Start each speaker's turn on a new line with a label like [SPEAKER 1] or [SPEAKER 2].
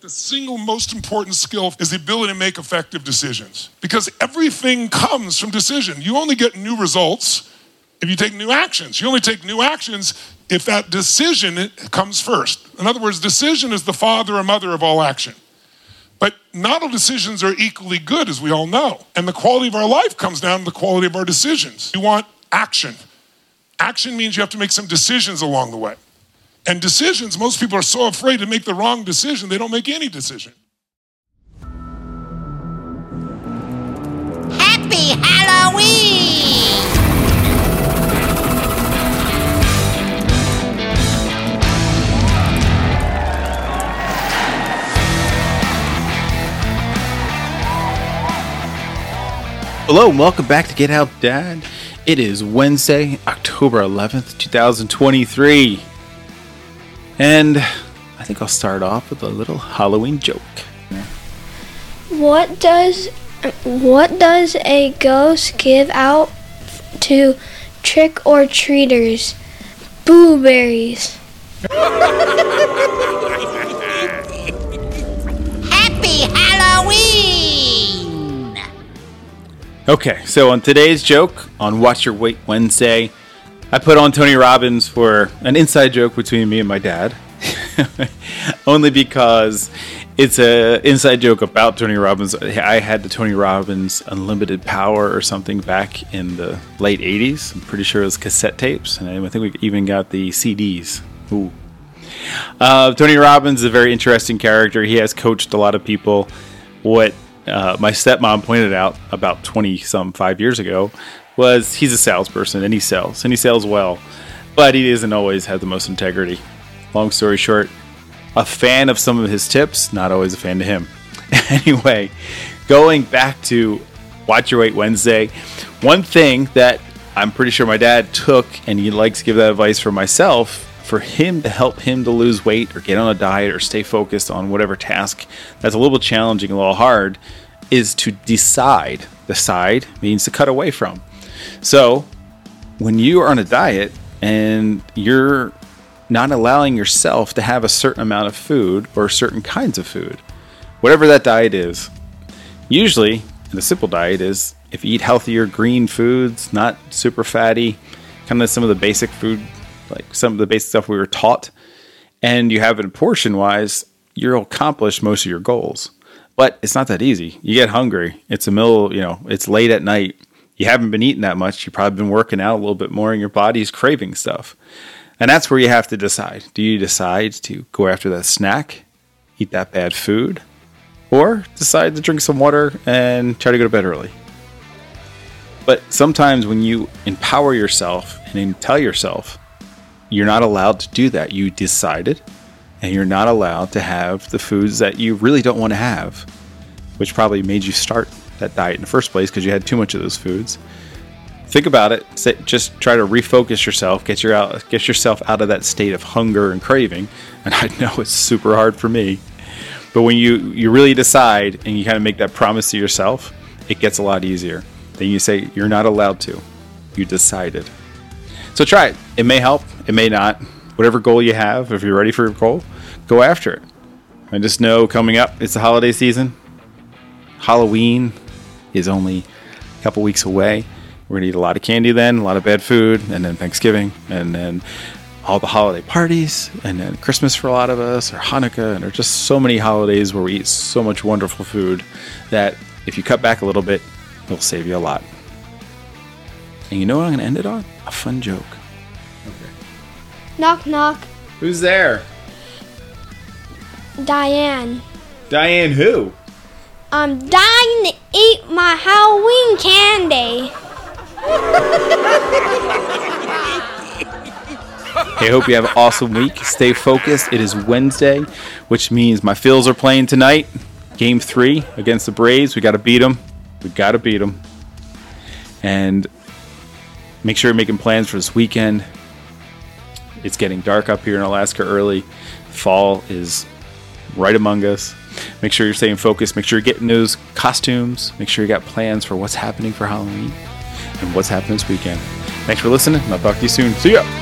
[SPEAKER 1] The single most important skill is the ability to make effective decisions because everything comes from decision. You only get new results if you take new actions. You only take new actions if that decision comes first. In other words, decision is the father or mother of all action. But not all decisions are equally good, as we all know. And the quality of our life comes down to the quality of our decisions. You want action. Action means you have to make some decisions along the way. And decisions, most people are so afraid to make the wrong decision, they don't make any decision.
[SPEAKER 2] Happy Halloween!
[SPEAKER 3] Hello, and welcome back to Get Help Dad. It is Wednesday, October 11th, 2023. And I think I'll start off with a little Halloween joke.
[SPEAKER 4] What does what does a ghost give out to trick or treaters? Blueberries.
[SPEAKER 2] Happy Halloween!
[SPEAKER 3] Okay, so on today's joke on Watch Your Weight Wednesday, I put on Tony Robbins for an inside joke between me and my dad. Only because it's a inside joke about Tony Robbins. I had the Tony Robbins Unlimited Power or something back in the late 80s. I'm pretty sure it was cassette tapes, and I think we even got the CDs. Ooh. Uh, Tony Robbins is a very interesting character. He has coached a lot of people. What uh, my stepmom pointed out about 20 some five years ago was he's a salesperson and he sells and he sells well, but he doesn't always have the most integrity. Long story short, a fan of some of his tips, not always a fan to him. anyway, going back to Watch Your Weight Wednesday, one thing that I'm pretty sure my dad took, and he likes to give that advice for myself, for him to help him to lose weight or get on a diet or stay focused on whatever task that's a little challenging, a little hard, is to decide. Decide means to cut away from. So when you are on a diet and you're not allowing yourself to have a certain amount of food or certain kinds of food, whatever that diet is, usually the simple diet is if you eat healthier green foods, not super fatty, kind of some of the basic food, like some of the basic stuff we were taught, and you have it portion wise, you'll accomplish most of your goals. But it's not that easy. You get hungry. It's a middle, you know, it's late at night. You haven't been eating that much. You've probably been working out a little bit more and your body's craving stuff. And that's where you have to decide. Do you decide to go after that snack, eat that bad food, or decide to drink some water and try to go to bed early? But sometimes when you empower yourself and tell yourself you're not allowed to do that, you decided and you're not allowed to have the foods that you really don't want to have, which probably made you start that diet in the first place because you had too much of those foods. Think about it. Just try to refocus yourself, get your out, get yourself out of that state of hunger and craving. And I know it's super hard for me, but when you you really decide and you kind of make that promise to yourself, it gets a lot easier. Then you say you're not allowed to. You decided. So try it. It may help. It may not whatever goal you have, if you're ready for your goal, go after it. I just know coming up, it's the holiday season. Halloween is only a couple weeks away. We're gonna eat a lot of candy then, a lot of bad food, and then Thanksgiving, and then all the holiday parties, and then Christmas for a lot of us, or Hanukkah, and there's just so many holidays where we eat so much wonderful food that if you cut back a little bit, it'll save you a lot. And you know what I'm gonna end it on? A fun joke. Okay.
[SPEAKER 4] Knock knock.
[SPEAKER 3] Who's there?
[SPEAKER 4] Diane.
[SPEAKER 3] Diane who?
[SPEAKER 4] Um, I'm dying to eat my Halloween candy.
[SPEAKER 3] Hey, hope you have an awesome week. Stay focused. It is Wednesday, which means my Phils are playing tonight. Game three against the Braves. We got to beat them. We got to beat them. And make sure you're making plans for this weekend. It's getting dark up here in Alaska early. Fall is right among us. Make sure you're staying focused. Make sure you're getting those costumes. Make sure you got plans for what's happening for Halloween and what's happening this weekend. Thanks for listening, I'll talk to you soon. See ya.